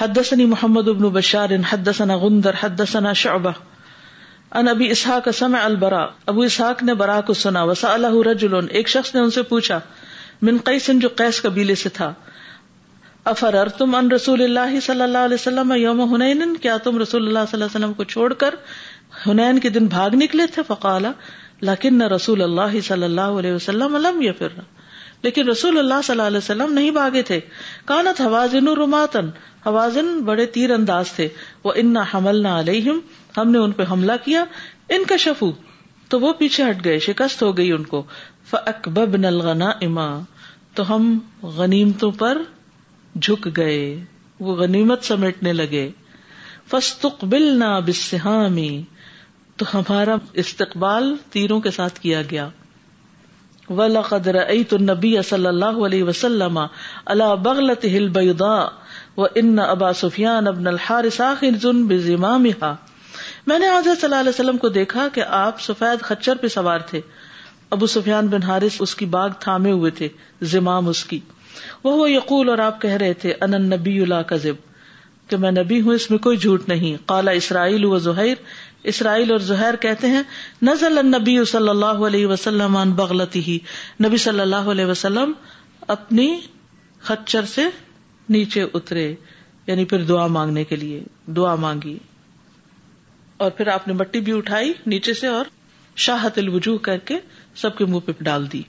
حدسنی محمد ابن بشار حدثنا غندر حدثنا شعبہ ان ابی اسحاق سم البرا ابو اسحاق نے برا کو سنا وسا اللہ رجول شخص نے ان سے پوچھا من جو قیس قبیلے سے تھا افر تم ان رسول اللہ صلی اللہ علیہ وسلم یوم ہنین کیا تم رسول اللہ صلی اللہ علیہ وسلم کو چھوڑ کر حنین کے دن بھاگ نکلے تھے فقال لاکن رسول اللہ صلی اللہ علیہ وسلم لیکن رسول اللہ صلی اللہ علیہ وسلم نہیں بھاگے تھے کانت حوازن حوازن بڑے تیر انداز تھے وہ ان حمل نہ ہم نے ان پہ حملہ کیا ان کا شفو تو وہ پیچھے ہٹ گئے شکست ہو گئی ان کو اکبب نلغنا اما تو ہم غنیمتوں پر جھک گئے وہ غنیمت سمیٹنے لگے فستقبل نہ بسامی تو ہمارا استقبال تیروں کے ساتھ کیا گیا وَلَقَدْ رَأَيْتُ النَّبِيَّ صلی اللہ علیہ وسلم عَلَى بَغْلَتِهِ الْبَيْضَاءِ وَإِنَّ أَبَا سُفْيَانَ بْنَ الْحَارِثَ آخِذٌ بِزِمَامِهَا میں نے آج صلی اللہ علیہ وسلم کو دیکھا کہ آپ سفید خچر پہ سوار تھے ابو سفیان بن حارث اس کی باغ تھامے ہوئے تھے زمام اس کی وہ یقول اور آپ کہہ رہے تھے ان نبی اللہ کذب کہ میں نبی ہوں اس میں کوئی جھوٹ نہیں قالا اسرائیل و زہیر اسرائیل اور زہر کہتے ہیں نزل النبی صلی اللہ علیہ وسلم عن بغلتی ہی نبی صلی اللہ علیہ وسلم اپنی خچر سے نیچے اترے یعنی پھر دعا مانگنے کے لیے دعا مانگی اور پھر آپ نے مٹی بھی اٹھائی نیچے سے اور شاہت الوجوہ کر کے سب کے منہ پہ ڈال دی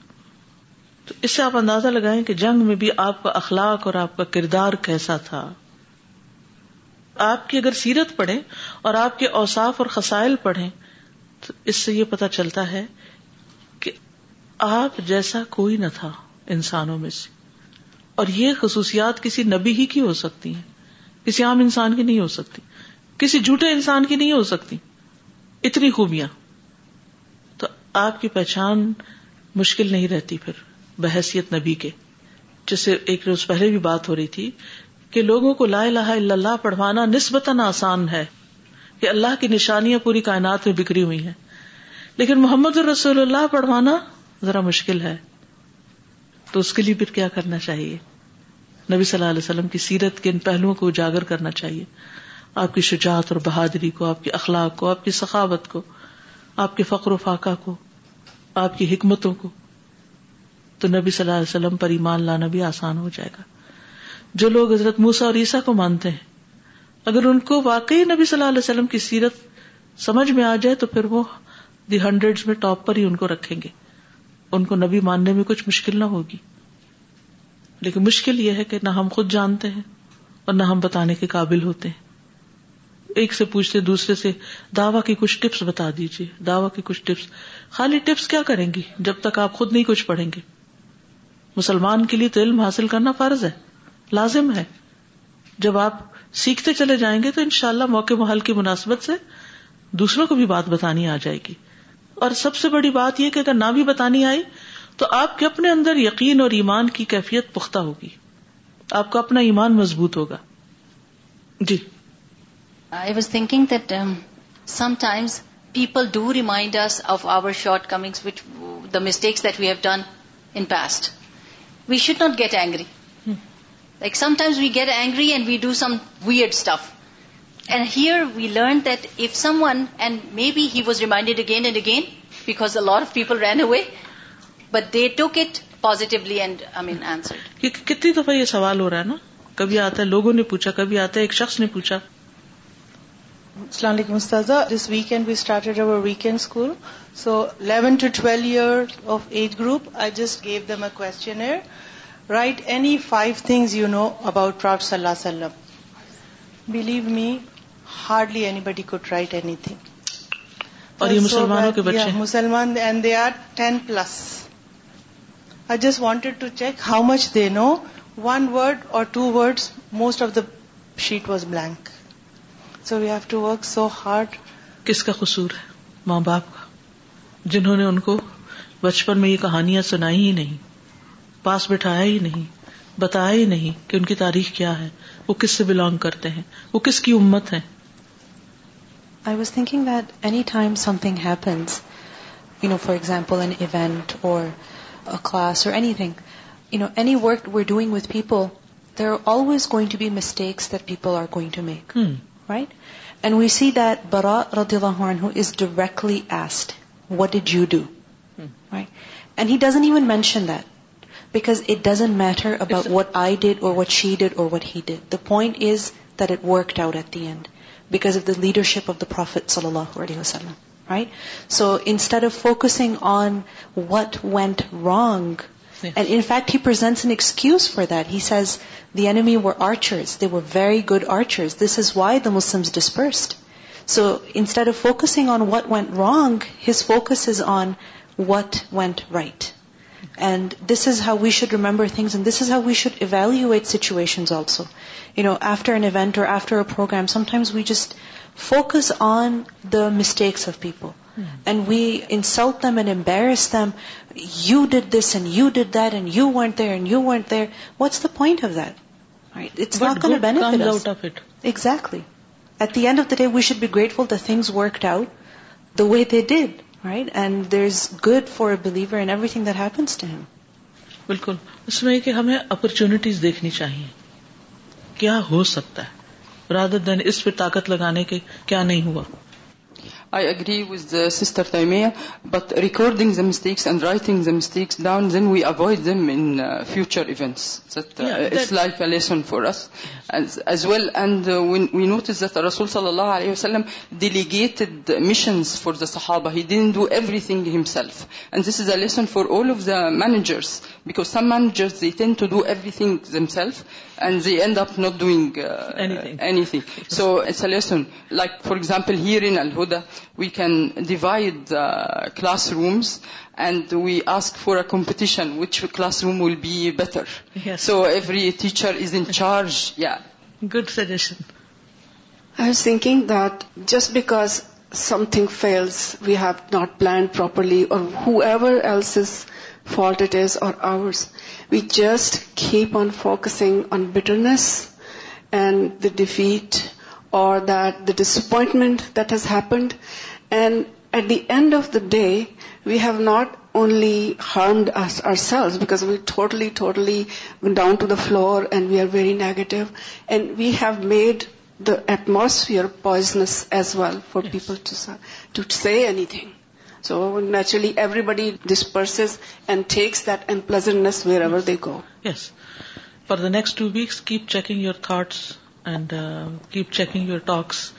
تو اس سے آپ اندازہ لگائیں کہ جنگ میں بھی آپ کا اخلاق اور آپ کا کردار کیسا تھا آپ کی اگر سیرت پڑھے اور آپ کے اوساف اور خسائل پڑھے تو اس سے یہ پتا چلتا ہے کہ آپ جیسا کوئی نہ تھا انسانوں میں سے اور یہ خصوصیات کسی نبی ہی کی ہو سکتی ہیں کسی عام انسان کی نہیں ہو سکتی کسی جھوٹے انسان کی نہیں ہو سکتی اتنی خوبیاں تو آپ کی پہچان مشکل نہیں رہتی پھر بحثیت نبی کے جسے ایک روز پہلے بھی بات ہو رہی تھی کہ لوگوں کو لا الہ الا اللہ پڑھوانا نسبتاً آسان ہے کہ اللہ کی نشانیاں پوری کائنات میں بکھری ہوئی ہیں لیکن محمد الرسول اللہ پڑھوانا ذرا مشکل ہے تو اس کے لیے پھر کیا کرنا چاہیے نبی صلی اللہ علیہ وسلم کی سیرت کے ان پہلوؤں کو اجاگر کرنا چاہیے آپ کی شجاعت اور بہادری کو آپ کے اخلاق کو آپ کی سخاوت کو آپ کے فقر و فاقہ کو آپ کی حکمتوں کو تو نبی صلی اللہ علیہ وسلم پر ایمان لانا بھی آسان ہو جائے گا جو لوگ حضرت موسا اور عیسا کو مانتے ہیں اگر ان کو واقعی نبی صلی اللہ علیہ وسلم کی سیرت سمجھ میں آ جائے تو پھر وہ دی ہنڈریڈ میں ٹاپ پر ہی ان کو رکھیں گے ان کو نبی ماننے میں کچھ مشکل نہ ہوگی لیکن مشکل یہ ہے کہ نہ ہم خود جانتے ہیں اور نہ ہم بتانے کے قابل ہوتے ہیں ایک سے پوچھتے دوسرے سے دعوی کی کچھ ٹپس بتا دیجیے دعوی کی کچھ ٹپس خالی ٹپس کیا کریں گی جب تک آپ خود نہیں کچھ پڑھیں گے مسلمان کے لیے تو علم حاصل کرنا فرض ہے لازم ہے جب آپ سیکھتے چلے جائیں گے تو ان شاء اللہ موقع محل کی مناسبت سے دوسروں کو بھی بات بتانی آ جائے گی اور سب سے بڑی بات یہ کہ اگر نہ بھی بتانی آئی تو آپ کے اپنے اندر یقین اور ایمان کی کیفیت پختہ ہوگی آپ کا اپنا ایمان مضبوط ہوگا جی I was thinking that times people do remind us of our shortcoming we should not get angry sometimes we get angry and we do somewhere we learn that if some wind may be he was reminded again and again ran away but the took it positively کتنی دفعہ یہ سوال ہو رہا ہے نا کبھی آتا ہے لوگوں نے پوچھا کبھی آتا ہے ایک شخص نے پوچھا السلام علیکم مست this week kid be start over week school so eleven to twelve year of age group I just gave them a question right any five things you know about صلی اللہ وسلم believe me hardly anybody could write anything اور مسلمان and they are ten plus I just wanted to check how much they know one word اور two word most of the sheet was blank so we have to work so hard کس کا قصور ہے ماں باپ کا جنہوں نے ان کو بچپن میں یہ کہانیاں سنائی ہی نہیں پاس بٹھایا ہی نہیں بتایا ہی نہیں کہ ان کی تاریخ کیا ہے وہ کس سے بلانگ کرتے ہیں وہ کس کی امت ہے I was thinking that any time something happens you know for example an event اور کلاس اور anything you know any work we're doing with people there are always going to be mistakes that people are going to make right and we see that برا عنہ is directly asked what did you do right and he doesn't even mention that Because it doesn't matter about what I did or what she did or what he did. The point is that it worked out at the end because of the leadership of the Prophet sallallahu alaihi wasallam, right? So instead of focusing on what went wrong, and in fact he presents an excuse for that. He says the enemy were archers. They were very good archers. This is why the Muslims dispersed. So instead of focusing on what went wrong, his focus is on what went right. And this is how we should remember things, and this is how we should evaluate situations also. After an event or after a program, sometimes we just focus on the mistakes of people. Mm. And we insult them and embarrass them. You did this and you did that and you weren't there and you weren't there. What's the point of that? Right? It's not going to benefit us. What good comes out of it? Exactly. At the end of the day, we should be grateful that things worked out the way they did. Right and there is good for a believer and everything that happens to him بالکل اس میں کہ ہمیں opportunities دیکھنی چاہیے کیا ہو سکتا ہے rather than اس پہ طاقت لگانے کے کیا نہیں ہوا I agree with sister but recording the mistakes writing down we avoid them in future forward as well and we know رسول صلی اللہ وسلم delegates for do everything himself and this is a lesson for of the managers because some managers everything self and the end of not doing egg so it's in like for example here in the We can divide classrooms, and we ask for a competition, which classroom will be better. Yes. So every teacher is in charge. Yeah. Good suggestion. I was thinking that just because something fails, we have not planned properly, or whoever else's fault it is or ours, we just keep on focusing on bitterness and the defeat or that the disappointment that has happened. And at the end of the day, we have not only harmed us ourselves, because we're totally down to the floor and we are very negative, and we have made the atmosphere poisonous as well for people to say anything. So naturally everybody disperses and takes that unpleasantness wherever they go. Yes. For the next 2 weeks, keep checking your thoughts and uh, keep checking your talks,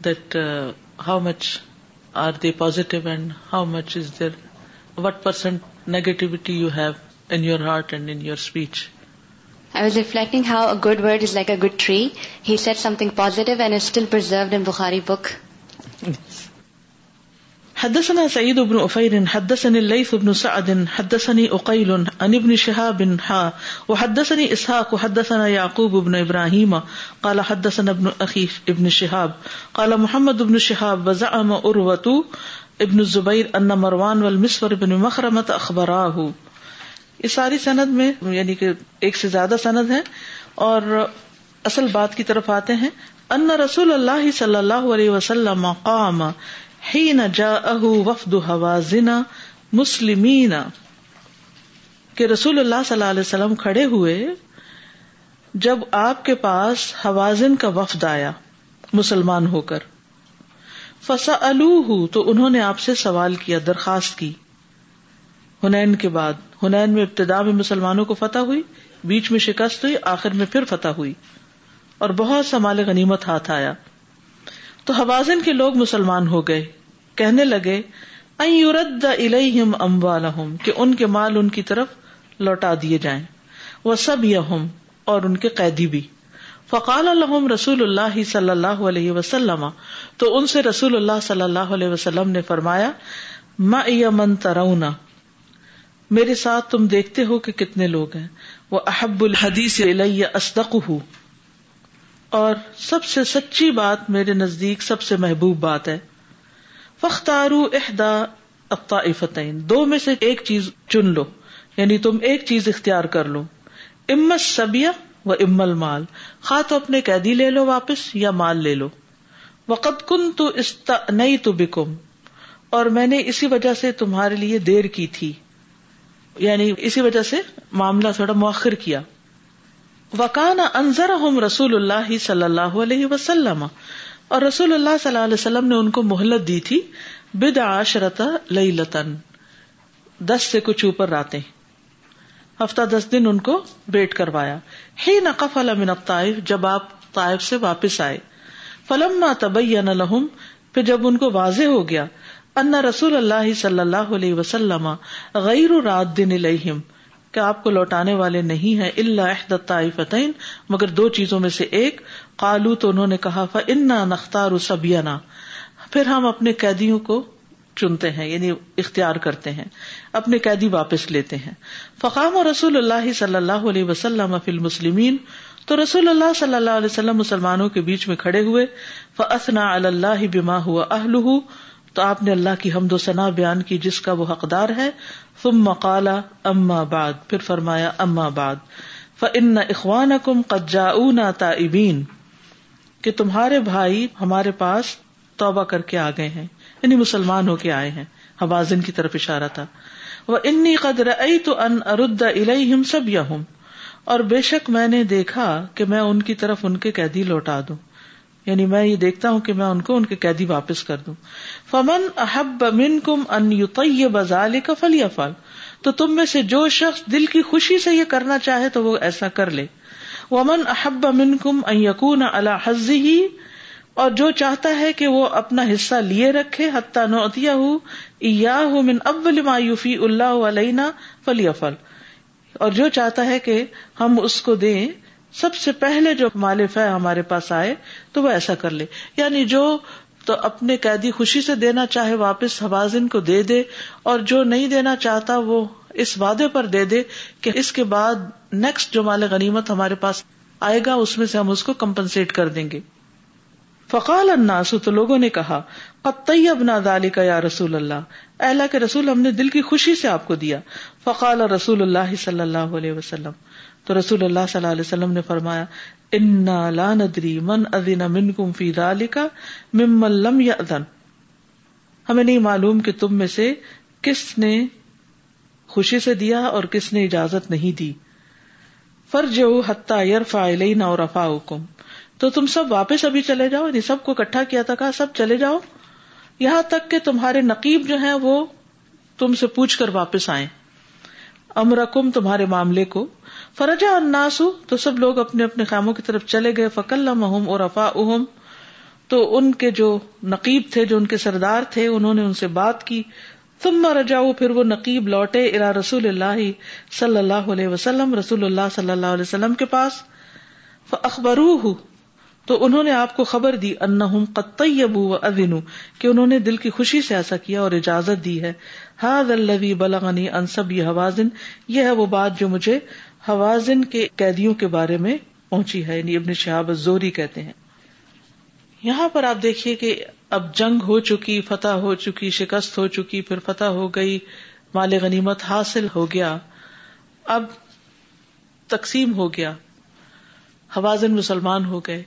that uh, how much are they positive and how much is there, what percent negativity you have in your heart and in your speech. I was reflecting how a good word is like a good tree. He said something positive and is still preserved in Bukhari book. حدثنا سعيد بن أفير حدثني الليث بن سعد حدثني أقيل عن ابن شهاب حا وحدثني إسحاق وحدثنا يعقوب بن إبراهيم قال حدثنا ابن ابن شهاب قال محمد بن شهاب وزعم أروة ابن الزبير أن مروان و بن مخرمة أخبراه اس ساری سند میں یعنی کہ ایک سے زیادہ سند ہے اور اصل بات کی طرف آتے ہیں ان رسول اللہ صلی اللہ علیہ وسلم قام مسلمین کہ رسول اللہ صلی اللہ علیہ وسلم کھڑے ہوئے جب آپ کے پاس حوازن کا وفد آیا مسلمان ہو کر فسا تو انہوں نے آپ سے سوال کیا درخواست کی ہنین کے بعد ہنین میں ابتدا میں مسلمانوں کو فتح ہوئی بیچ میں شکست ہوئی آخر میں پھر فتح ہوئی اور بہت سا مالک غنیمت ہاتھ آیا تو حوازن کے لوگ مسلمان ہو گئے کہنے لگے ائرد کہ ان کے مال ان کی طرف لوٹا دیے جائیں وہ سب یہم ہوں اور ان کے قیدی بھی فقال الحم رسول اللہ صلی اللہ علیہ وسلم تو ان سے رسول اللہ صلی اللہ علیہ وسلم نے فرمایا میں ترونا میرے ساتھ تم دیکھتے ہو کہ کتنے لوگ ہیں وہ احب الحدیث اور سب سے سچی بات میرے نزدیک سب سے محبوب بات ہے فختارو احدا وختاروین دو میں سے ایک چیز چن لو یعنی تم ایک چیز اختیار کر لو امت سبیا و امل مال خا تو اپنے قیدی لے لو واپس یا مال لے لو وقت کن تو نئی تو بکم اور میں نے اسی وجہ سے تمہارے لیے دیر کی تھی یعنی اسی وجہ سے معاملہ تھوڑا مؤخر کیا وکان رسول اللہ صلی اللہ علیہ وسلم اور رسول اللہ صلی اللہ علیہ وسلم نے ان کو مہلت دی تھی بد آشرتا لئی لتن دس سے کچھ اوپر راتیں ہفتہ دس دن ان کو بیٹ کروایا ہی نقف علم طائف جب آپ طائف سے واپس آئے فلم نہ لہم پھر جب ان کو واضح ہو گیا ان رسول اللہ صلی اللہ علیہ وسلم غیر رات دن الہم کہ آپ کو لوٹانے والے نہیں ہیں اللہ عہد طائفتین مگر دو چیزوں میں سے ایک کالو تو انہوں نے کہا ف نختار سبینا پھر ہم اپنے قیدیوں کو چنتے ہیں یعنی اختیار کرتے ہیں اپنے قیدی واپس لیتے ہیں فقام و رسول اللہ صلی اللہ علیہ وسلم تو رسول اللہ صلی اللہ علیہ وسلم مسلمانوں کے بیچ میں کھڑے ہوئے فسنا اللہ بما ہوا اہل تو آپ نے اللہ کی حمد و ثنا بیان کی جس کا وہ حقدار ہے فم بعد پھر فرمایا اما بعد فن اخوان کم قجا تا ابین کہ تمہارے بھائی ہمارے پاس توبہ کر کے آ گئے ہیں یعنی مسلمان ہو کے آئے ہیں حوازن کی طرف اشارہ تھا وہ انی قدر ائی تو ان الم سب ہوں اور بے شک میں نے دیکھا کہ میں ان کی طرف ان کے قیدی لوٹا دوں یعنی میں یہ دیکھتا ہوں کہ میں ان کو ان کے قیدی واپس کر دوں فمن احب من کم ان بزال بذال کفل یا فل تو تم میں سے جو شخص دل کی خوشی سے یہ کرنا چاہے تو وہ ایسا کر لے ومن احب من کم اکنا ہی اور جو چاہتا ہے کہ وہ اپنا حصہ لیے رکھے حتیٰ نوتیا من یوفی اللہ علیہ فلی افل اور جو چاہتا ہے کہ ہم اس کو دیں سب سے پہلے جو مالف ہے ہمارے پاس آئے تو وہ ایسا کر لے یعنی جو تو اپنے قیدی خوشی سے دینا چاہے واپس حوازن کو دے دے اور جو نہیں دینا چاہتا وہ اس وعدے پر دے دے کہ اس کے بعد نیکسٹ جو مال غنیمت ہمارے پاس آئے گا اس میں سے ہم اس کو کمپنسیٹ کر دیں گے فقال الناس تو لوگوں نے کہا قطعی ابنا دالی کا یا رسول اللہ اہلا کے رسول ہم نے دل کی خوشی سے آپ کو دیا فقال رسول اللہ صلی اللہ علیہ وسلم تو رسول اللہ صلی اللہ علیہ وسلم نے فرمایا انا لا ندری من ادین من کم فی دالی کا مم لم یا ہمیں نہیں معلوم کہ تم میں سے کس نے خوشی سے دیا اور کس نے اجازت نہیں دی فرج حتہ یرفا یارفا لینا اور حکم تو تم سب واپس ابھی چلے جاؤ یعنی سب کو اکٹھا کیا تھا کہا سب چلے جاؤ یہاں تک کہ تمہارے نقیب جو ہیں وہ تم سے پوچھ کر واپس آئے امرکم تمہارے معاملے کو فرجا اناسو تو سب لوگ اپنے اپنے خاموں کی طرف چلے گئے فکل مہم اور افا اہم تو ان کے جو نقیب تھے جو ان کے سردار تھے انہوں نے ان سے بات کی ثم رجاؤ پھر وہ نقیب لوٹے ارا رسول اللہ صلی اللہ علیہ وسلم رسول اللہ صلی اللہ علیہ وسلم کے پاس اخبرو تو انہوں نے آپ کو خبر دی ان قطب و ادین کہ انہوں نے دل کی خوشی سے ایسا کیا اور اجازت دی ہے حاض الوی بلغنی انصب یہ حوازن یہ ہے وہ بات جو مجھے حوازن کے قیدیوں کے بارے میں پہنچی ہے یعنی ابن شہاب زوری کہتے ہیں یہاں پر آپ دیکھیے کہ اب جنگ ہو چکی فتح ہو چکی شکست ہو چکی پھر فتح ہو گئی مال غنیمت حاصل ہو گیا اب تقسیم ہو گیا حوازن مسلمان ہو گئے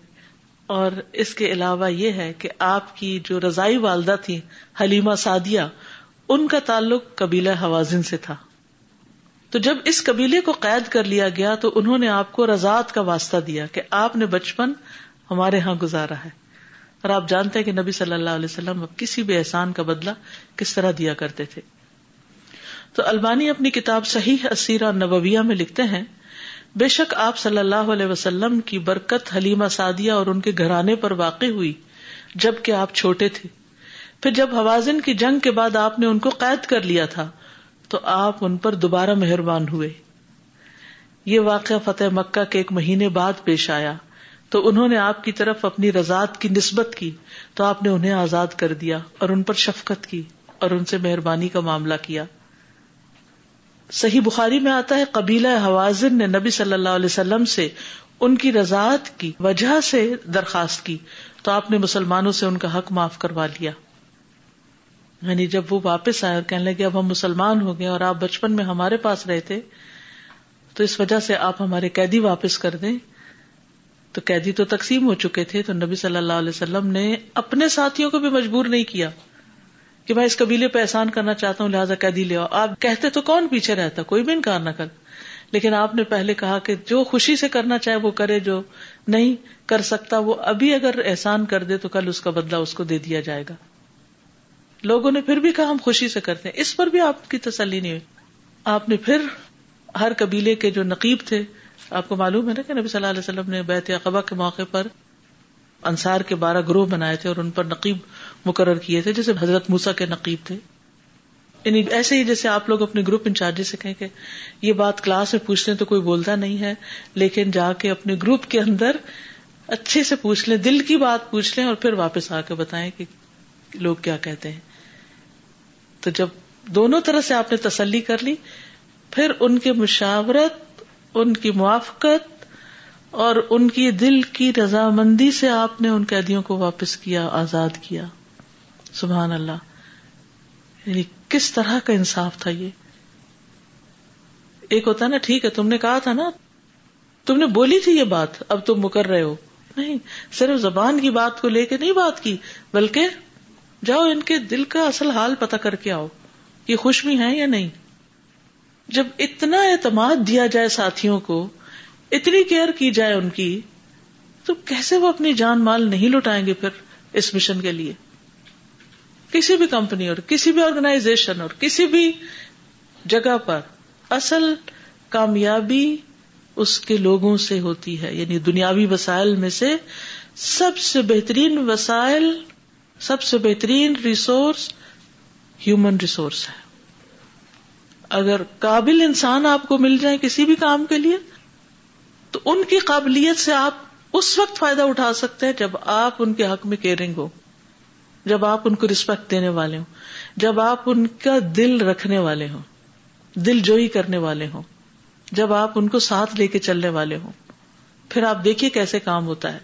اور اس کے علاوہ یہ ہے کہ آپ کی جو رضائی والدہ تھی حلیمہ سادیا ان کا تعلق قبیلہ حوازن سے تھا تو جب اس قبیلے کو قید کر لیا گیا تو انہوں نے آپ کو رضاعت کا واسطہ دیا کہ آپ نے بچپن ہمارے ہاں گزارا ہے اور آپ جانتے ہیں کہ نبی صلی اللہ علیہ وسلم کسی بھی احسان کا بدلہ کس طرح دیا کرتے تھے تو البانی اپنی کتاب صحیح اسیرہ نبویہ میں لکھتے ہیں بے شک آپ صلی اللہ علیہ وسلم کی برکت حلیمہ سعدیہ اور ان کے گھرانے پر واقع ہوئی جب کہ آپ چھوٹے تھے پھر جب حوازن کی جنگ کے بعد آپ نے ان کو قید کر لیا تھا تو آپ ان پر دوبارہ مہربان ہوئے یہ واقعہ فتح مکہ کے ایک مہینے بعد پیش آیا تو انہوں نے آپ کی طرف اپنی رضاط کی نسبت کی تو آپ نے انہیں آزاد کر دیا اور ان پر شفقت کی اور ان سے مہربانی کا معاملہ کیا صحیح بخاری میں آتا ہے قبیلہ حوازن نے نبی صلی اللہ علیہ وسلم سے ان کی رضا کی وجہ سے درخواست کی تو آپ نے مسلمانوں سے ان کا حق معاف کروا لیا یعنی جب وہ واپس آئے اور کہنے لگے اب ہم مسلمان ہو گئے اور آپ بچپن میں ہمارے پاس رہے تھے تو اس وجہ سے آپ ہمارے قیدی واپس کر دیں تو قیدی تو تقسیم ہو چکے تھے تو نبی صلی اللہ علیہ وسلم نے اپنے ساتھیوں کو بھی مجبور نہیں کیا کہ میں اس قبیلے پہ احسان کرنا چاہتا ہوں لہٰذا قیدی لے آؤ آپ کہتے تو کون پیچھے رہتا کوئی بھی انکار نہ کر لیکن آپ نے پہلے کہا کہ جو خوشی سے کرنا چاہے وہ کرے جو نہیں کر سکتا وہ ابھی اگر احسان کر دے تو کل اس کا بدلہ اس کو دے دیا جائے گا لوگوں نے پھر بھی کہا ہم خوشی سے کرتے ہیں اس پر بھی آپ کی تسلی نہیں ہوئی آپ نے پھر ہر قبیلے کے جو نقیب تھے آپ کو معلوم ہے نا کہ نبی صلی اللہ علیہ وسلم نے بیت اقبا کے موقع پر انصار کے بارہ گروہ بنائے تھے اور ان پر نقیب مقرر کیے تھے جیسے حضرت موسا کے نقیب تھے یعنی ایسے ہی جیسے آپ لوگ اپنے گروپ انچارج سے کہیں کہ یہ بات کلاس میں پوچھ لیں تو کوئی بولتا نہیں ہے لیکن جا کے اپنے گروپ کے اندر اچھے سے پوچھ لیں دل کی بات پوچھ لیں اور پھر واپس آ کے بتائیں کہ لوگ کیا کہتے ہیں تو جب دونوں طرح سے آپ نے تسلی کر لی پھر ان کے مشاورت ان کی موافقت اور ان کی دل کی رضامندی سے آپ نے ان قیدیوں کو واپس کیا آزاد کیا سبحان اللہ یعنی کس طرح کا انصاف تھا یہ ایک ہوتا نا ٹھیک ہے تم نے کہا تھا نا تم نے بولی تھی یہ بات اب تم مکر رہے ہو نہیں صرف زبان کی بات کو لے کے نہیں بات کی بلکہ جاؤ ان کے دل کا اصل حال پتہ کر کے آؤ یہ خوش بھی ہیں یا نہیں جب اتنا اعتماد دیا جائے ساتھیوں کو اتنی کیئر کی جائے ان کی تو کیسے وہ اپنی جان مال نہیں لٹائیں گے پھر اس مشن کے لیے کسی بھی کمپنی اور کسی بھی آرگنائزیشن اور کسی بھی جگہ پر اصل کامیابی اس کے لوگوں سے ہوتی ہے یعنی دنیاوی وسائل میں سے سب سے بہترین وسائل سب سے بہترین ریسورس ہیومن ریسورس ہے اگر قابل انسان آپ کو مل جائے کسی بھی کام کے لیے تو ان کی قابلیت سے آپ اس وقت فائدہ اٹھا سکتے ہیں جب آپ ان کے حق میں کیئرنگ ہو جب آپ ان کو ریسپیکٹ دینے والے ہوں جب آپ ان کا دل رکھنے والے ہوں دل جوئی کرنے والے ہوں جب آپ ان کو ساتھ لے کے چلنے والے ہوں پھر آپ دیکھیے کیسے کام ہوتا ہے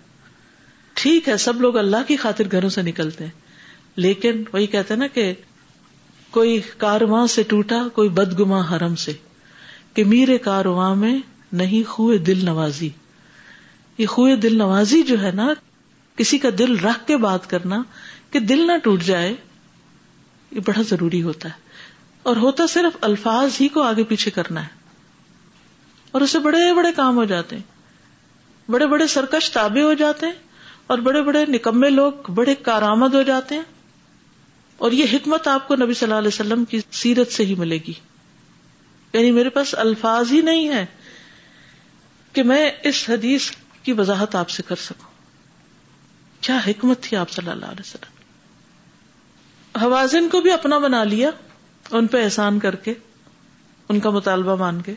ٹھیک ہے سب لوگ اللہ کی خاطر گھروں سے نکلتے ہیں لیکن وہی کہتے ہیں نا کہ کوئی کارواں سے ٹوٹا کوئی بدگما حرم سے کہ میرے کارواں میں نہیں خوئے دل نوازی یہ خوئے دل نوازی جو ہے نا کسی کا دل رکھ کے بات کرنا کہ دل نہ ٹوٹ جائے یہ بڑا ضروری ہوتا ہے اور ہوتا صرف الفاظ ہی کو آگے پیچھے کرنا ہے اور اسے بڑے بڑے کام ہو جاتے ہیں بڑے بڑے سرکش تابے ہو جاتے ہیں اور بڑے بڑے نکمے لوگ بڑے کارآمد ہو جاتے ہیں اور یہ حکمت آپ کو نبی صلی اللہ علیہ وسلم کی سیرت سے ہی ملے گی یعنی میرے پاس الفاظ ہی نہیں ہے کہ میں اس حدیث کی وضاحت آپ سے کر سکوں کیا حکمت تھی آپ صلی اللہ علیہ وسلم حوازن کو بھی اپنا بنا لیا ان پہ احسان کر کے ان کا مطالبہ مان کے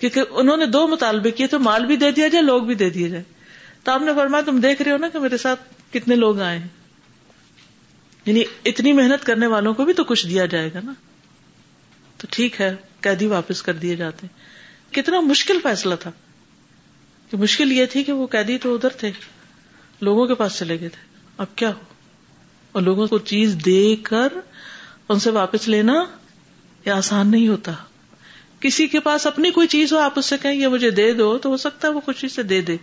کیونکہ انہوں نے دو مطالبے کیے تو مال بھی دے دیا جائے لوگ بھی دے دیے جائے تو آپ نے فرمایا تم دیکھ رہے ہو نا کہ میرے ساتھ کتنے لوگ آئے ہیں یعنی اتنی محنت کرنے والوں کو بھی تو کچھ دیا جائے گا نا تو ٹھیک ہے قیدی واپس کر دیے جاتے کتنا مشکل فیصلہ تھا کہ مشکل یہ تھی کہ وہ قیدی تو ادھر تھے لوگوں کے پاس چلے گئے تھے اب کیا ہو اور لوگوں کو چیز دے کر ان سے واپس لینا یہ آسان نہیں ہوتا کسی کے پاس اپنی کوئی چیز ہو آپ اس سے کہیں یہ مجھے دے دو تو ہو سکتا ہے وہ خوشی سے دے دے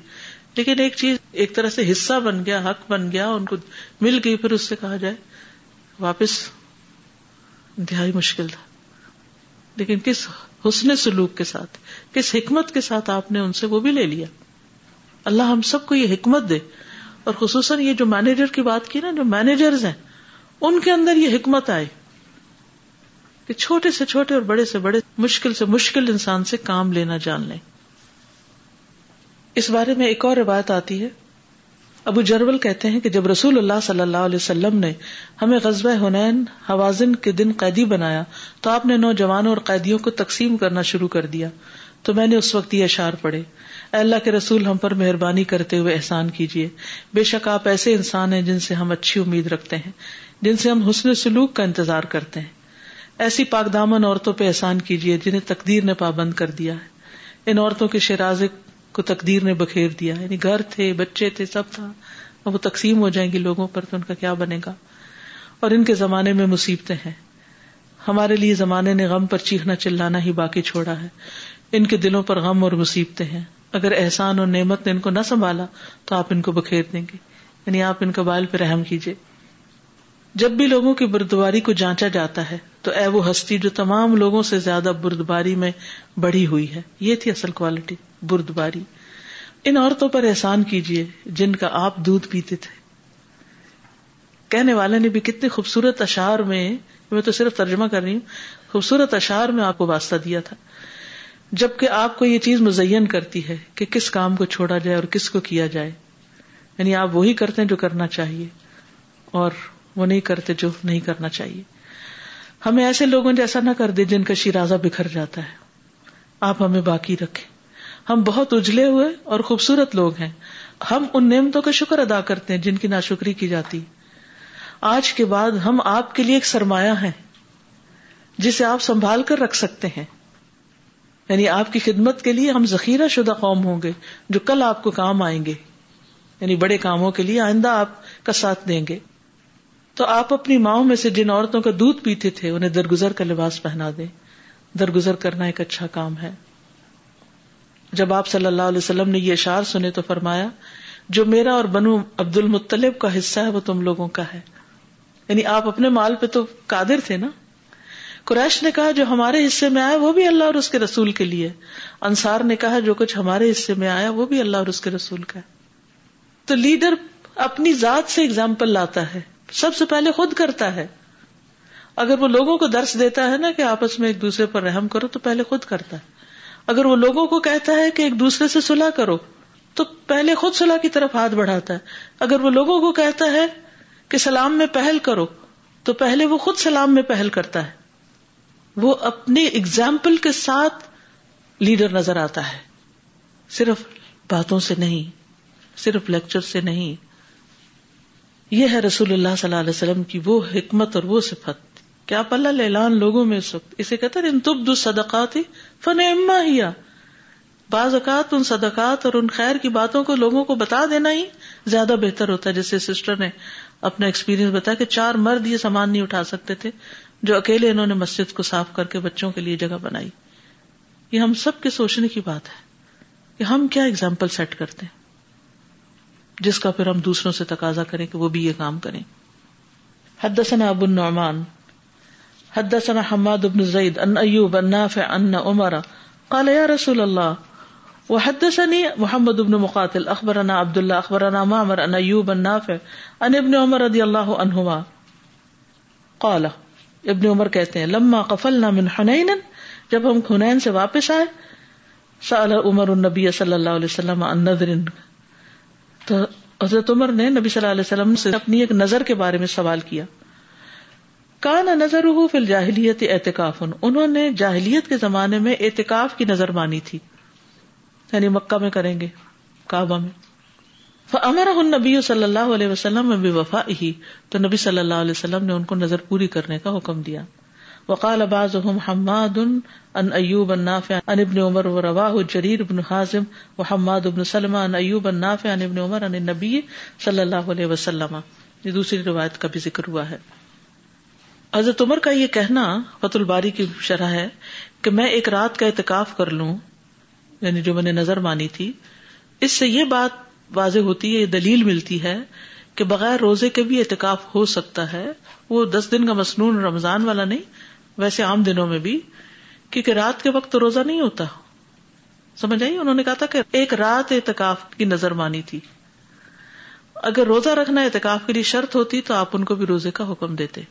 لیکن ایک چیز ایک طرح سے حصہ بن گیا حق بن گیا ان کو مل گئی پھر اس سے کہا جائے واپس انتہائی مشکل تھا لیکن کس حسن سلوک کے ساتھ کس حکمت کے ساتھ آپ نے ان سے وہ بھی لے لیا اللہ ہم سب کو یہ حکمت دے اور خصوصاً یہ جو مینیجر کی بات کی نا جو مینیجر ان کے اندر یہ حکمت آئے کہ چھوٹے سے چھوٹے اور بڑے سے بڑے مشکل سے مشکل انسان سے کام لینا جان لیں اس بارے میں ایک اور روایت آتی ہے ابو جرول کہتے ہیں کہ جب رسول اللہ صلی اللہ علیہ وسلم نے ہمیں غزبۂ حنین حوازن کے دن قیدی بنایا تو آپ نے نوجوانوں اور قیدیوں کو تقسیم کرنا شروع کر دیا تو میں نے اس وقت یہ اشار اے اللہ کے رسول ہم پر مہربانی کرتے ہوئے احسان کیجیے بے شک آپ ایسے انسان ہیں جن سے ہم اچھی امید رکھتے ہیں جن سے ہم حسن سلوک کا انتظار کرتے ہیں ایسی پاک دامن عورتوں پہ احسان کیجیے جنہیں تقدیر نے پابند کر دیا ہے ان عورتوں کے شرازک کو تقدیر نے بکھیر دیا یعنی گھر تھے بچے تھے سب تھا وہ تقسیم ہو جائیں گی لوگوں پر تو ان کا کیا بنے گا اور ان کے زمانے میں مصیبتیں ہیں ہمارے لیے زمانے نے غم پر چیخنا چلانا ہی باقی چھوڑا ہے ان کے دلوں پر غم اور مصیبتیں ہیں اگر احسان اور نعمت نے ان کو نہ سنبھالا تو آپ ان کو بکھیر دیں گے یعنی آپ ان کا بال پہ رحم کیجیے جب بھی لوگوں کی بردواری کو جانچا جاتا ہے تو اے وہ ہستی جو تمام لوگوں سے زیادہ بردباری میں بڑی ہوئی ہے یہ تھی اصل کوالٹی بردباری ان عورتوں پر احسان کیجیے جن کا آپ دودھ پیتے تھے کہنے والے نے بھی کتنے خوبصورت اشار میں میں تو صرف ترجمہ کر رہی ہوں خوبصورت اشار میں آپ کو واسطہ دیا تھا جبکہ آپ کو یہ چیز مزین کرتی ہے کہ کس کام کو چھوڑا جائے اور کس کو کیا جائے یعنی آپ وہی کرتے ہیں جو کرنا چاہیے اور وہ نہیں کرتے جو نہیں کرنا چاہیے ہمیں ایسے لوگوں جیسا نہ کر دے جن کا شیرازہ بکھر جاتا ہے آپ ہمیں باقی رکھے ہم بہت اجلے ہوئے اور خوبصورت لوگ ہیں ہم ان نعمتوں کا شکر ادا کرتے ہیں جن کی ناشکری کی جاتی آج کے بعد ہم آپ کے لیے ایک سرمایہ ہیں جسے آپ سنبھال کر رکھ سکتے ہیں یعنی آپ کی خدمت کے لیے ہم ذخیرہ شدہ قوم ہوں گے جو کل آپ کو کام آئیں گے یعنی بڑے کاموں کے لیے آئندہ آپ کا ساتھ دیں گے تو آپ اپنی ماؤں میں سے جن عورتوں کا دودھ پیتے تھے انہیں درگزر کا لباس پہنا دے درگزر کرنا ایک اچھا کام ہے جب آپ صلی اللہ علیہ وسلم نے یہ اشار سنے تو فرمایا جو میرا اور بنو عبد المطلب کا حصہ ہے وہ تم لوگوں کا ہے یعنی آپ اپنے مال پہ تو قادر تھے نا قریش نے کہا جو ہمارے حصے میں آیا وہ بھی اللہ اور اس کے رسول کے لیے انصار نے کہا جو کچھ ہمارے حصے میں آیا وہ بھی اللہ اور اس کے رسول کا ہے تو لیڈر اپنی ذات سے اگزامپل لاتا ہے سب سے پہلے خود کرتا ہے اگر وہ لوگوں کو درس دیتا ہے نا کہ آپس میں ایک دوسرے پر رحم کرو تو پہلے خود کرتا ہے اگر وہ لوگوں کو کہتا ہے کہ ایک دوسرے سے سلاح کرو تو پہلے خود صلاح کی طرف ہاتھ بڑھاتا ہے اگر وہ لوگوں کو کہتا ہے کہ سلام میں پہل کرو تو پہلے وہ خود سلام میں پہل کرتا ہے وہ اپنی اگزامپل کے ساتھ لیڈر نظر آتا ہے صرف باتوں سے نہیں صرف لیکچر سے نہیں یہ ہے رسول اللہ صلی اللہ علیہ وسلم کی وہ حکمت اور وہ صفت کہ آپ اللہ اعلان لوگوں میں اس وقت اسے دو صدقات ہی فن اما ہی بعض اوقات ان صدقات اور ان خیر کی باتوں کو لوگوں کو بتا دینا ہی زیادہ بہتر ہوتا ہے جیسے سسٹر نے اپنا ایکسپیرینس بتایا کہ چار مرد یہ سامان نہیں اٹھا سکتے تھے جو اکیلے انہوں نے مسجد کو صاف کر کے بچوں کے لیے جگہ بنائی یہ ہم سب کے سوچنے کی بات ہے کہ ہم کیا اگزامپل سیٹ کرتے ہیں جس کا پھر ہم دوسروں سے تقاضا کریں کہ وہ بھی یہ کام کریں حدثنا ابو النعمان حدثنا حماد بن زید ان ایوب ان نافع ان عمر قال یا رسول اللہ وحدثني محمد بن مقاتل اخبرنا عبد الله اخبرنا معمر ان ایوب ان نافع ان ابن عمر رضی اللہ عنہما قال ابن عمر کہتے ہیں لما قفلنا من حنین جب ہم حنین سے واپس آئے سأل عمر النبی صلی اللہ علیہ وسلم عن نذر تو حضرت عمر نے نبی صلی اللہ علیہ وسلم سے اپنی ایک نظر کے بارے میں سوال کیا کان نظر نظر جاہلیت احتکاف انہوں نے جاہلیت کے زمانے میں احتکاف کی نظر مانی تھی یعنی مکہ میں کریں گے کعبہ میں امر نبی صلی اللہ علیہ وسلم میں بھی وفا ہی تو نبی صلی اللہ علیہ وسلم نے ان کو نظر پوری کرنے کا حکم دیا وقال حماد ان ان النافع النافع ابن ابن عمر عمر ورواه بن بن حازم وحماد النبي صلی اللہ علیہ وسلم یہ دوسری روایت کا بھی ذکر ہوا ہے حضرت عمر کا یہ کہنا فت الباری کی شرح ہے کہ میں ایک رات کا اعتکاف کر لوں یعنی جو میں نے نظر مانی تھی اس سے یہ بات واضح ہوتی ہے یہ دلیل ملتی ہے کہ بغیر روزے کے بھی اعتکاف ہو سکتا ہے وہ دس دن کا مصنون رمضان والا نہیں ویسے عام دنوں میں بھی کیونکہ رات کے وقت تو روزہ نہیں ہوتا سمجھ آئیے انہوں نے کہا تھا کہ ایک رات احتکاف کی نظر مانی تھی اگر روزہ رکھنا احتکاف کے لیے شرط ہوتی تو آپ ان کو بھی روزے کا حکم دیتے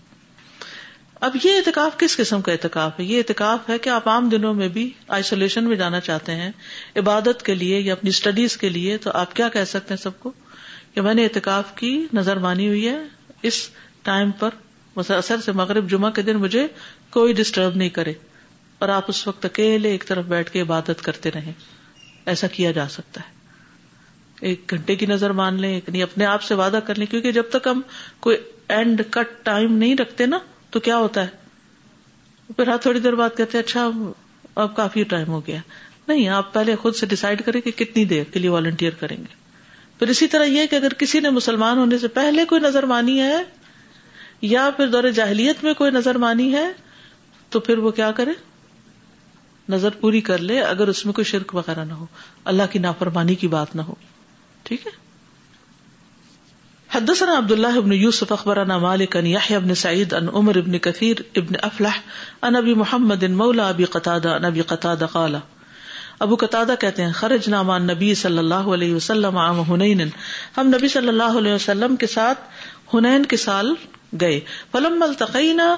اب یہ اعتکاف کس قسم کا اعتکاف ہے یہ احتکاف ہے کہ آپ عام دنوں میں بھی آئسولیشن میں جانا چاہتے ہیں عبادت کے لیے یا اپنی اسٹڈیز کے لیے تو آپ کیا کہہ سکتے ہیں سب کو کہ میں نے احتکاف کی نظر مانی ہوئی ہے اس ٹائم پر اثر سے مغرب جمعہ کے دن مجھے کوئی ڈسٹرب نہیں کرے اور آپ اس وقت اکیلے ایک طرف بیٹھ کے عبادت کرتے رہیں ایسا کیا جا سکتا ہے ایک گھنٹے کی نظر مان لیں یعنی اپنے آپ سے وعدہ کر لیں کیونکہ جب تک ہم کوئی اینڈ کٹ ٹائم نہیں رکھتے نا تو کیا ہوتا ہے پھر ہاتھ تھوڑی دیر بات کرتے اچھا اب کافی ٹائم ہو گیا نہیں آپ پہلے خود سے ڈسائڈ کریں کہ کتنی دیر کے لیے والنٹیئر کریں گے پھر اسی طرح یہ کہ اگر کسی نے مسلمان ہونے سے پہلے کوئی نظر مانی ہے یا پھر دور جاہلیت میں کوئی نظر مانی ہے تو پھر وہ کیا کرے نظر پوری کر لے اگر اس میں کوئی شرک وغیرہ نہ ہو اللہ کی نافرمانی کی بات نہ ہو ٹھیک ہے حدثنا عبد الله بن يوسف اخبرنا مالك عن يحيى بن سعيد عن عمر بن كثير ابن افلح عن ابي محمد مولى ابي قتاده عن ابي قتاده قال ابو قتاده کہتے ہیں خرجنا مع النبي صلى الله عليه وسلم عام حنين ہم نبی صلی اللہ علیہ وسلم کے ساتھ حنین کے سال گئے فلما التقينا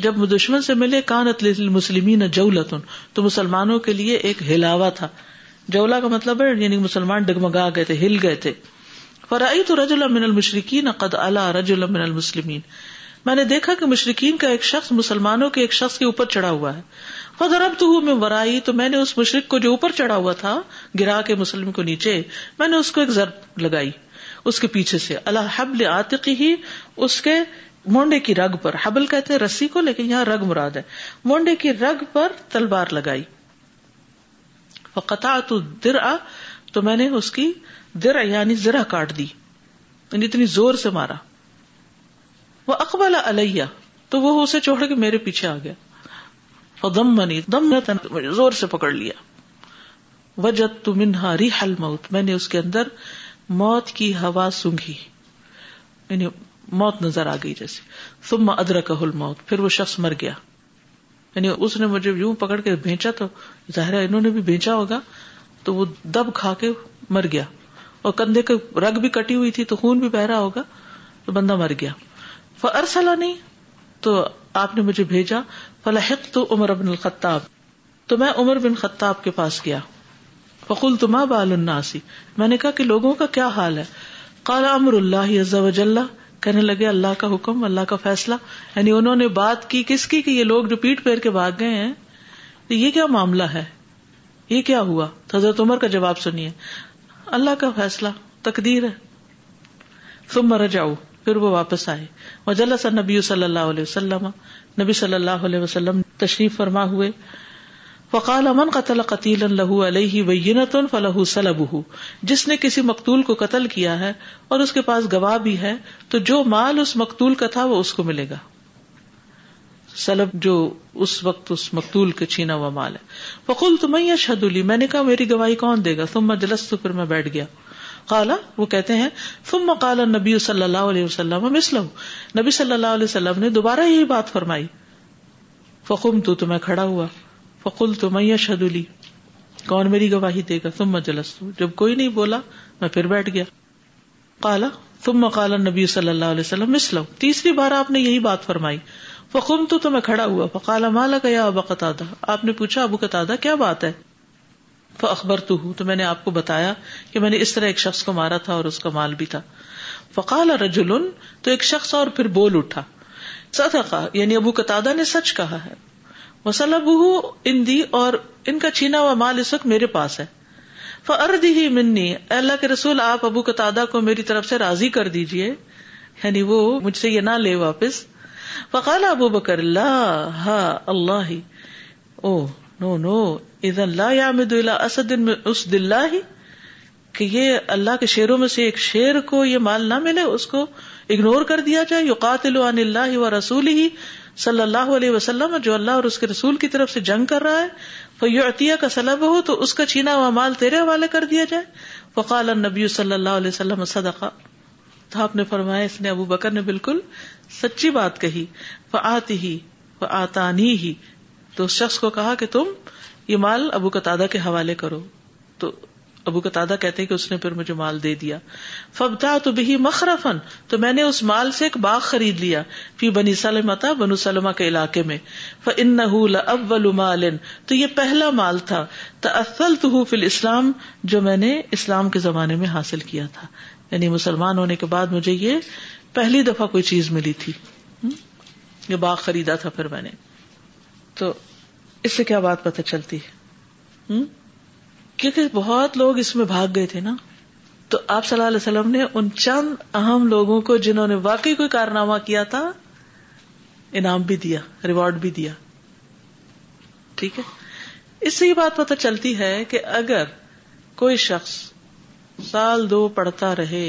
جب دشمن سے ملے کان مسلمین جولتن تو مسلمانوں کے لیے ایک ہلاوا تھا جولا کا مطلب ہے یعنی مسلمان ڈگمگا گئے گئے تھے تھے ہل فرائی تو رج المن المشرقین قد اللہ رج میں نے دیکھا کہ مشرقین کا ایک شخص مسلمانوں کے ایک شخص کے اوپر چڑھا ہوا ہے وہ اب تو میں ورائی تو میں نے اس مشرق کو جو اوپر چڑھا ہوا تھا گرا کے مسلم کو نیچے میں نے اس کو ایک ضرب لگائی اس کے پیچھے سے اللہ حبل آتقی ہی اس کے مونڈے کی رگ پر حبل کہتے ہیں رسی کو لیکن یہاں رگ مراد ہے مونڈے کی رگ پر تلوار لگائی قطع تو میں نے اس کی در یعنی زرہ کاٹ دی یعنی اتنی زور سے مارا وہ اقبال علیہ تو وہ اسے چھوڑ کے میرے پیچھے آ گیا دم منی دم زور سے پکڑ لیا وجد تو منہا حل موت میں نے اس کے اندر موت کی ہوا سونگھی یعنی موت نظر آ گئی جیسے پھر وہ شخص مر گیا یعنی اس نے مجھے یوں پکڑ کے بھیجا تو ظاہر ہے انہوں نے بھی بھیجا ہوگا تو وہ دب کھا کے مر گیا اور کندھے کے رگ بھی کٹی ہوئی تھی تو خون بھی بہرا ہوگا تو بندہ مر گیا ارسلا نہیں تو آپ نے مجھے بھیجا فلاحق تو الخطاب تو میں امر بن خطاب کے پاس گیا فقول تما الناسی میں نے کہا کہ لوگوں کا کیا حال ہے کالا امر اللہ وجل کہنے لگے اللہ کا حکم اللہ کا فیصلہ یعنی انہوں نے بات کی کی کس کہ یہ لوگ جو پیٹ کے بھاگ گئے ہیں تو یہ کیا معاملہ ہے یہ کیا ہوا حضرت عمر کا جواب سنیے اللہ کا فیصلہ تقدیر ہے تم مر جاؤ پھر وہ واپس آئے اور نبی صلی اللہ علیہ وسلم نبی صلی اللہ علیہ وسلم تشریف فرما ہوئے فقال امن قتل قطیل اللہ علیہ وینت سلب ہُو جس نے کسی مقتول کو قتل کیا ہے اور اس کے پاس گواہ بھی ہے تو جو مال اس مقتول کا تھا وہ اس اس اس کو ملے گا سلب جو وقت مقتول کے چھینا ہوا مال ہے فقول تمہیں یا الی میں نے کہا میری گواہی کون دے گا تم میں جلس پھر میں بیٹھ گیا کالا وہ کہتے ہیں تم مقال نبی صلی اللہ علیہ وسلم نبی صلی اللہ علیہ وسلم نے دوبارہ یہی بات فرمائی فقم تو تمہیں کھڑا ہوا فقول تو میں شد لی کون میری گواہی دے گا تم میں جلسوں جب کوئی نہیں بولا میں پھر بیٹھ گیا کالا تم کالا نبی صلی اللہ علیہ وسلم مسلو تیسری بار آپ نے یہی بات فرمائی فکم تو میں کھڑا ہوا مالا گیا ابا قطع آپ نے پوچھا ابو قطع کیا بات ہے اخبر تو ہوں تو میں نے آپ کو بتایا کہ میں نے اس طرح ایک شخص کو مارا تھا اور اس کا مال بھی تھا فقال رجولن تو ایک شخص اور پھر بول اٹھا سطح یعنی ابو قطع نے سچ کہا ہے وہ ان اندی اور ان کا چھینا ہوا مال اس وقت میرے پاس ہے فرد ہی منی اللہ کے رسول آپ ابو قطع کو میری طرف سے راضی کر دیجیے یعنی وہ مجھ سے یہ نہ لے واپس فقال ابو بکر اللہ اللہ او نو نو عید اللہ اسدن اسد اس دلہ ہی کہ یہ اللہ کے شیروں میں سے ایک شیر کو یہ مال نہ ملے اس کو اگنور کر دیا جائے یو قاتل اللہ و رسول ہی صلی اللہ علیہ وسلم جو اللہ اور اس کے رسول کی طرف سے جنگ کر رہا ہے عطیہ کا سلب ہو تو اس کا چھینا ہوا مال تیرے حوالے کر دیا جائے فقال النبی صلی اللہ علیہ وسلم صدقہ تو آپ نے فرمایا اس نے ابو بکر نے بالکل سچی بات کہی و آتی ہی وہ آتا نہیں ہی تو اس شخص کو کہا کہ تم یہ مال ابو قطع کے حوالے کرو تو ابو قطع کہتے ہیں کہ اس نے پھر مجھے مال دے دیا فبتا تو بھی مخرفن تو میں نے اس مال سے ایک باغ خرید لیا بنی سلما تھا یہ پہلا مال تھا اسلام جو میں نے اسلام کے زمانے میں حاصل کیا تھا یعنی مسلمان ہونے کے بعد مجھے یہ پہلی دفعہ کوئی چیز ملی تھی یہ باغ خریدا تھا پھر میں نے تو اس سے کیا بات پتہ چلتی ہے کیونکہ بہت لوگ اس میں بھاگ گئے تھے نا تو آپ صلی اللہ علیہ وسلم نے ان چند اہم لوگوں کو جنہوں نے واقعی کوئی کارنامہ کیا تھا انعام بھی دیا ریوارڈ بھی دیا ٹھیک ہے اس سے یہ بات پتہ چلتی ہے کہ اگر کوئی شخص سال دو پڑھتا رہے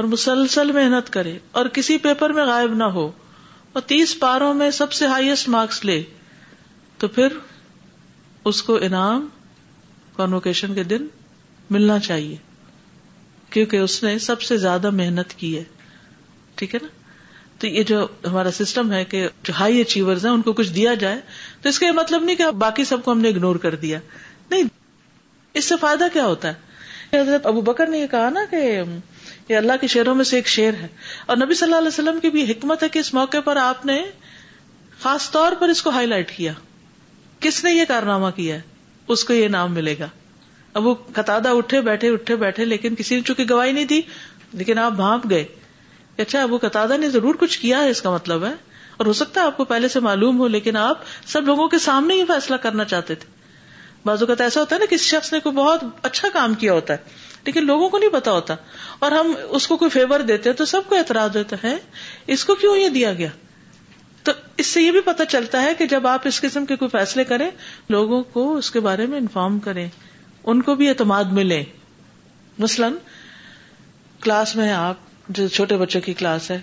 اور مسلسل محنت کرے اور کسی پیپر میں غائب نہ ہو اور تیس پاروں میں سب سے ہائیسٹ مارکس لے تو پھر اس کو انعام کانوکیشن کے دن ملنا چاہیے کیونکہ اس نے سب سے زیادہ محنت کی ہے ٹھیک ہے نا تو یہ جو ہمارا سسٹم ہے کہ جو ہائی اچیور ہیں ان کو کچھ دیا جائے تو اس کا یہ مطلب نہیں کہ باقی سب کو ہم نے اگنور کر دیا نہیں اس سے فائدہ کیا ہوتا ہے حضرت ابو بکر نے یہ کہا نا کہ یہ اللہ کے شعروں میں سے ایک شعر ہے اور نبی صلی اللہ علیہ وسلم کی بھی حکمت ہے کہ اس موقع پر آپ نے خاص طور پر اس کو ہائی لائٹ کیا کس نے یہ کارنامہ کیا ہے اس کو یہ نام ملے گا اب وہ قطع اٹھے بیٹھے اٹھے بیٹھے لیکن کسی نے چونکہ گواہی نہیں دی لیکن آپ بھاپ گئے اچھا ابو قطع نے ضرور کچھ کیا ہے اس کا مطلب ہے اور ہو سکتا ہے آپ کو پہلے سے معلوم ہو لیکن آپ سب لوگوں کے سامنے یہ فیصلہ کرنا چاہتے تھے بازو کا تو ایسا ہوتا ہے نا کسی شخص نے کوئی بہت اچھا کام کیا ہوتا ہے لیکن لوگوں کو نہیں پتا ہوتا اور ہم اس کو کوئی فیور دیتے تو سب کو اعتراض ہوتا ہے اس کو کیوں یہ دیا گیا تو اس سے یہ بھی پتا چلتا ہے کہ جب آپ اس قسم کے کوئی فیصلے کریں لوگوں کو اس کے بارے میں انفارم کریں ان کو بھی اعتماد ملے مثلاً کلاس میں آپ جو چھوٹے بچے کی کلاس ہے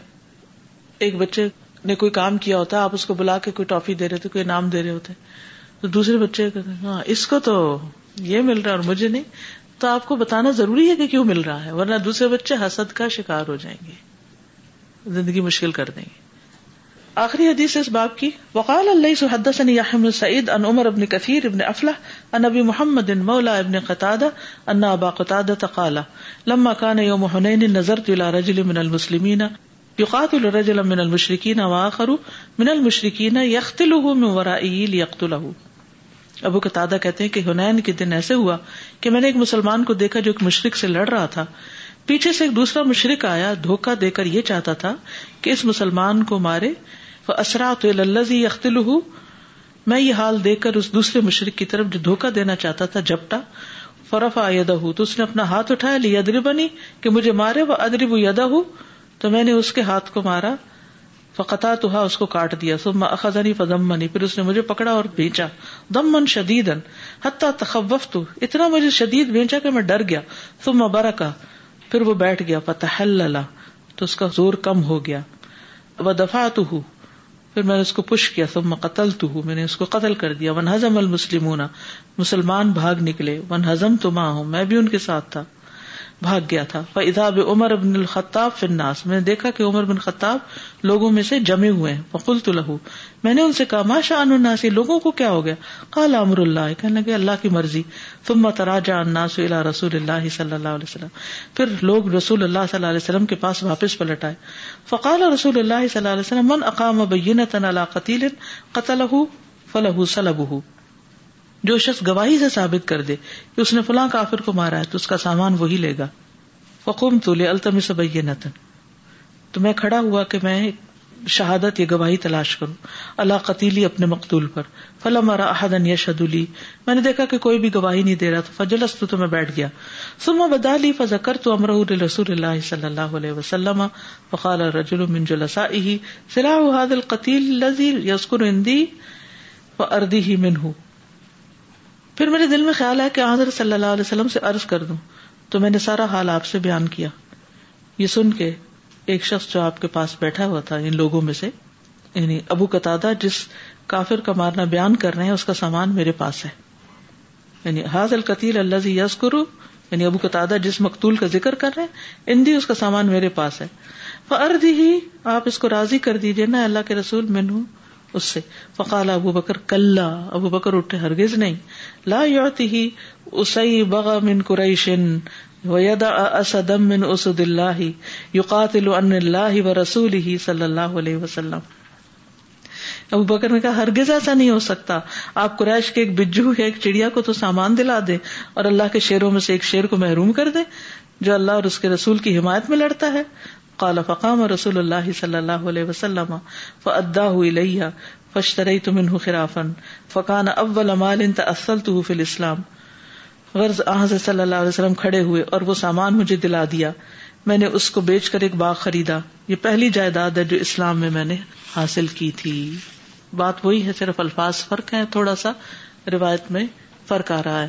ایک بچے نے کوئی کام کیا ہوتا ہے آپ اس کو بلا کے کوئی ٹافی دے رہے کوئی انعام دے رہے ہوتے تو دوسرے بچے کہتے ہیں ہاں اس کو تو یہ مل رہا ہے اور مجھے نہیں تو آپ کو بتانا ضروری ہے کہ کیوں مل رہا ہے ورنہ دوسرے بچے حسد کا شکار ہو جائیں گے زندگی مشکل کر دیں گے آخری حدیث اس باب کی وقال اللہ سحدثني يحيى بن سعيد ان عمر بن كثير بن افلح ان ابي محمد مولى ابن قتاده ان ابا قتاده قال لما كان يوم حنين نظرت الى رجل من المسلمين يقاتل رجلا من المشركين واخر من المشركين يقتله من ورائه ليقتله ابو قتاده کہتے ہیں کہ حنین کے دن ایسے ہوا کہ میں نے ایک مسلمان کو دیکھا جو ایک مشرق سے لڑ رہا تھا پیچھے سے ایک دوسرا مشرق آیا دھوکہ دے کر یہ چاہتا تھا کہ اس مسلمان کو مارے تو للہ یختل ہُو میں یہ حال دیکھ کر اس دوسرے مشرق کی طرف جو دھوکا دینا چاہتا تھا جھپٹا فرف ہوں اپنا ہاتھ اٹھایا لی کہ مجھے مارے وہ ادرب یدا ہوں تو میں نے اس کے ہاتھ کو مارا تو اس کو کاٹ دیا خدنی اخذنی فدم بنی پھر اس نے مجھے پکڑا اور بیچا من شدید حتہ تو اتنا مجھے شدید بیچا کہ میں ڈر گیا سب مرکا پھر وہ بیٹھ گیا فتح اللہ تو اس کا زور کم ہو گیا وہ دفاع تو ہوں پھر میں نے اس کو پش کیا تم قتل تو ہوں میں نے اس کو قتل کر دیا ون ہزم مسلمان بھاگ نکلے ون ہزم تو ماں ہوں میں بھی ان کے ساتھ تھا بھاگ گیا تھا عمر ابن الخطاب میں نے دیکھا کہ عمر بن خطاب لوگوں میں سے جمے ہوئے ہیں لہو میں نے ان سے کہا ماشا اناس لوگوں کو کیا ہو گیا کال امر اللہ کہنے لگے اللہ کی مرضی ثم تراجع الناس الى رسول اللہ صلی اللہ علیہ وسلم پھر لوگ رسول اللہ صلی اللہ علیہ وسلم کے پاس واپس پلٹ آئے فقال رسول اللہ صلی اللہ علیہ وسلم من اقام ابین قتیل قطل فله سلبہ جو شخص گواہی سے ثابت کر دے کہ اس نے فلاں کافر کو مارا ہے تو اس کا سامان وہی لے گا تو تو لے التم نتن میں کھڑا ہوا کہ میں شہادت یا گواہی تلاش کروں اللہ قطیلی اپنے مقدول پر فلا مارا احدن یا میں نے دیکھا کہ کوئی بھی گواہی نہیں دے رہا تو فجلس تو میں بیٹھ گیا سما لی فضا کر تو امر رسول اللہ صلی اللہ علیہ وسلم فقال رجول القتیل حادقی یسکر اردی ہی ہوں پھر میرے دل میں خیال ہے کہ حضرت صلی اللہ علیہ وسلم سے عرض کر دوں تو میں نے سارا حال آپ سے بیان کیا یہ سن کے ایک شخص جو آپ کے پاس بیٹھا ہوا تھا ان لوگوں میں سے یعنی ابو قطع جس کافر کا مارنا بیان کر رہے ہیں اس کا سامان میرے پاس ہے یعنی حاض القتیل اللہ سے یس کرو یعنی ابو قطع جس مقتول کا ذکر کر رہے ہیں اندی اس کا سامان میرے پاس ہے ارد ہی آپ اس کو راضی کر دیجیے نا اللہ کے رسول میں نے اس سے فقال ابو بکر کلّا ابو بکر اٹھے ہرگز نہیں لا بغ من من قریشن اسدم اسد اللہ و رسول صلی اللہ علیہ وسلم ابو بکر نے کہا ہرگز ایسا نہیں ہو سکتا آپ قریش کے ایک بجو یا ایک چڑیا کو تو سامان دلا دے اور اللہ کے شیروں میں سے ایک شیر کو محروم کر دے جو اللہ اور اس کے رسول کی حمایت میں لڑتا ہے کالا فقام رسول اللہ صلی اللہ علیہ وسلم فشترئی تم انہ خرافن فقان ان تسل تو فل اسلام غرض صلی اللہ علیہ وسلم کھڑے ہوئے اور وہ سامان مجھے دلا دیا میں نے اس کو بیچ کر ایک باغ خریدا یہ پہلی جائیداد ہے جو اسلام میں میں نے حاصل کی تھی بات وہی ہے صرف الفاظ فرق ہے تھوڑا سا روایت میں فرق آ رہا ہے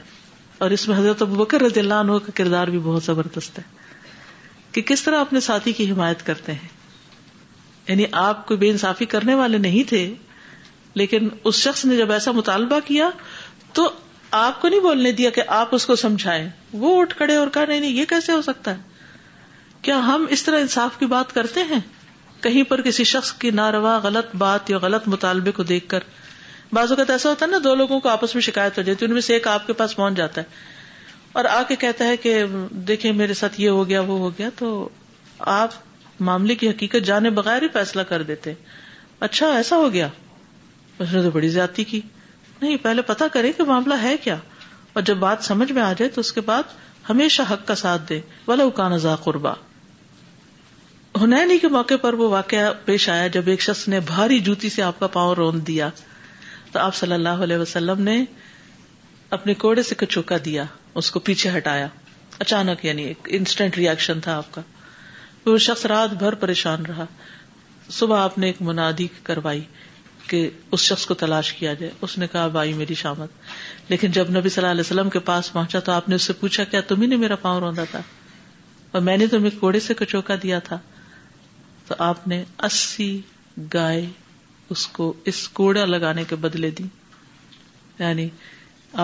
اور اس میں حضرت بکر رضی اللہ عنہ کا کردار بھی بہت زبردست ہے کہ کس طرح اپنے ساتھی کی حمایت کرتے ہیں یعنی آپ کو بے انصافی کرنے والے نہیں تھے لیکن اس شخص نے جب ایسا مطالبہ کیا تو آپ کو نہیں بولنے دیا کہ آپ اس کو سمجھائیں وہ اٹھ کڑے اور کہا نہیں یہ کیسے ہو سکتا ہے کیا ہم اس طرح انصاف کی بات کرتے ہیں کہیں پر کسی شخص کی ناروا غلط بات یا غلط مطالبے کو دیکھ کر بعض اوقات ایسا ہوتا ہے نا دو لوگوں کو آپس میں شکایت ہو جاتی ان میں سے ایک آپ کے پاس پہنچ جاتا ہے اور آ کے کہتا ہے کہ دیکھیں میرے ساتھ یہ ہو گیا وہ ہو گیا تو آپ معاملے کی حقیقت جانے بغیر ہی فیصلہ کر دیتے اچھا ایسا ہو گیا اس نے تو بڑی زیادتی کی نہیں پہلے پتا کرے کہ معاملہ ہے کیا اور جب بات سمجھ میں آ جائے تو اس کے بعد ہمیشہ حق کا ساتھ دے اکان قربا ہنینی کے موقع پر وہ واقعہ پیش آیا جب ایک شخص نے بھاری جوتی سے آپ کا پاؤں رون دیا تو آپ صلی اللہ علیہ وسلم نے اپنے کوڑے سے کچوکا دیا اس کو پیچھے ہٹایا اچانک یعنی ایک انسٹنٹ ریئیکشن تھا آپ کا وہ شخص رات بھر پریشان رہا صبح آپ نے ایک منادی کروائی کہ اس شخص کو تلاش کیا جائے اس نے کہا بھائی میری شامت لیکن جب نبی صلی اللہ علیہ وسلم کے پاس پہنچا تو آپ نے اس سے پوچھا کیا تم ہی نے میرا پاؤں روندا تھا اور میں نے تمہیں کوڑے سے کچوکا دیا تھا تو آپ نے اسی گائے اس کو اس کوڑا لگانے کے بدلے دی یعنی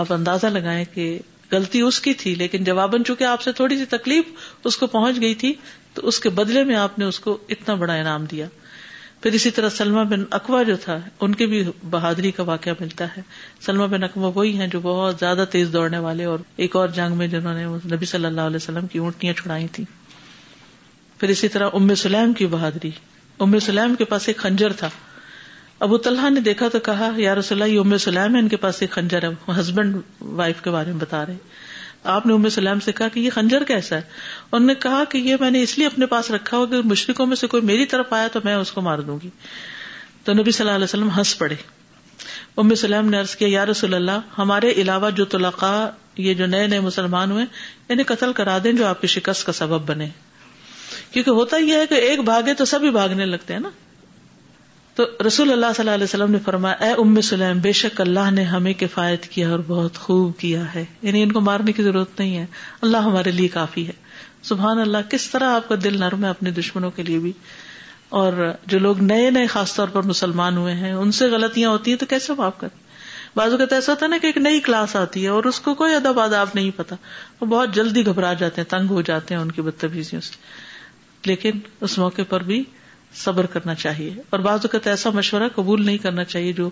آپ اندازہ لگائیں کہ غلطی اس کی تھی لیکن جواباً چونکہ آپ سے تھوڑی سی تکلیف اس کو پہنچ گئی تھی تو اس کے بدلے میں آپ نے اس کو اتنا بڑا انعام دیا پھر اسی طرح سلما بن اکوا جو تھا ان کی بھی بہادری کا واقعہ ملتا ہے سلما بن اکوا وہی ہیں جو بہت زیادہ تیز دوڑنے والے اور ایک اور جنگ میں جنہوں نے نبی صلی اللہ علیہ وسلم کی اونٹیاں چھڑائی تھی پھر اسی طرح ام سلیم کی بہادری ام سلیم کے پاس ایک خنجر تھا ابو طلحہ نے دیکھا تو کہا یار رسول اللہ یہ ام سلیم ہے ان کے پاس ایک خنجر ہے ہسبینڈ وائف کے بارے میں بتا رہے آپ نے امر سلیم سے کہا کہ یہ خنجر کیسا ہے انہوں نے کہا کہ یہ میں نے اس لیے اپنے پاس رکھا ہو کہ مشرقوں میں سے کوئی میری طرف آیا تو میں اس کو مار دوں گی تو نبی صلی اللہ علیہ وسلم ہنس پڑے ام سلیم نے ارض کیا یا رسول اللہ ہمارے علاوہ جو طلقا یہ جو نئے نئے مسلمان ہوئے انہیں قتل کرا دیں جو آپ کی شکست کا سبب بنے کیونکہ ہوتا یہ ہے کہ ایک بھاگے تو سبھی بھاگنے لگتے ہیں نا تو رسول اللہ صلی اللہ علیہ وسلم نے فرمایا اے ام سلیم بے شک اللہ نے ہمیں کفایت کیا اور بہت خوب کیا ہے یعنی ان کو مارنے کی ضرورت نہیں ہے اللہ ہمارے لیے کافی ہے سبحان اللہ کس طرح آپ کا دل نرم ہے اپنے دشمنوں کے لیے بھی اور جو لوگ نئے نئے خاص طور پر مسلمان ہوئے ہیں ان سے غلطیاں ہوتی ہیں تو کیسے معاف کریں بازو کہتے ایسا ہوتا ہے نا کہ ایک نئی کلاس آتی ہے اور اس کو کوئی ادب آداب نہیں پتا وہ بہت جلدی گھبرا جاتے ہیں تنگ ہو جاتے ہیں ان کی بدتمیزیوں سے لیکن اس موقع پر بھی صبر کرنا چاہیے اور بعض اوقات ایسا مشورہ قبول نہیں کرنا چاہیے جو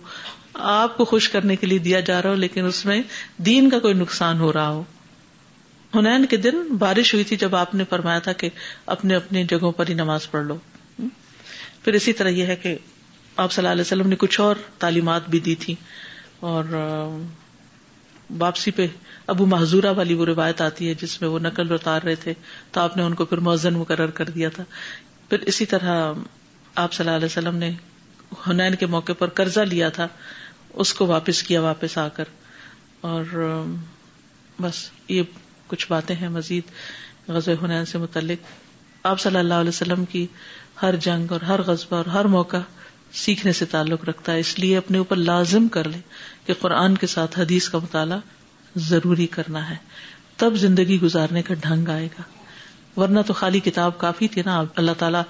آپ کو خوش کرنے کے لیے دیا جا رہا ہو لیکن اس میں دین کا کوئی نقصان ہو رہا ہو ہنین کے دن بارش ہوئی تھی جب آپ نے فرمایا تھا کہ اپنے اپنے جگہوں پر ہی نماز پڑھ لو پھر اسی طرح یہ ہے کہ آپ صلی اللہ علیہ وسلم نے کچھ اور تعلیمات بھی دی تھی اور واپسی پہ ابو محضورہ والی وہ روایت آتی ہے جس میں وہ نقل اتار رہے تھے تو آپ نے ان کو پھر مؤزن مقرر کر دیا تھا پھر اسی طرح آپ صلی اللہ علیہ وسلم نے ہنین کے موقع پر قرضہ لیا تھا اس کو واپس کیا واپس آ کر اور بس یہ کچھ باتیں ہیں مزید غزل ہنین سے متعلق آپ صلی اللہ علیہ وسلم کی ہر جنگ اور ہر غذبہ اور ہر موقع سیکھنے سے تعلق رکھتا ہے اس لیے اپنے اوپر لازم کر لیں کہ قرآن کے ساتھ حدیث کا مطالعہ ضروری کرنا ہے تب زندگی گزارنے کا ڈھنگ آئے گا ورنہ تو خالی کتاب کافی تھی نا اللہ تعالیٰ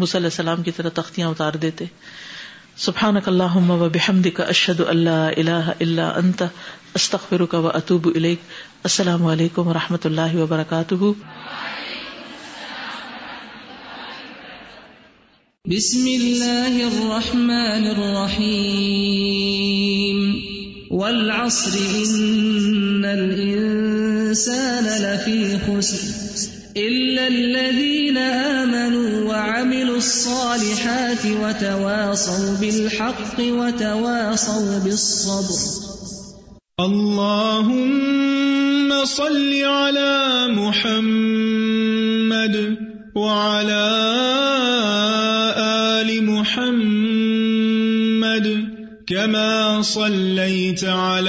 مس علیہ السلام کی طرح تختیاں اتار دیتے سبحان اللہ و بحمد کا اشد اللہ اللہ اللہ انت استخر کا و اطوب السلام علیکم و رحمۃ اللہ وبرکاتہ بسم اللہ الرحمن الرحیم والعصر ان الانسان لفی خسر الذين آمنوا وعملوا الصالحات وتواصوا بالحق وتواصوا بالصبر اللهم صل على محمد وعلى آل محمد کیم على چال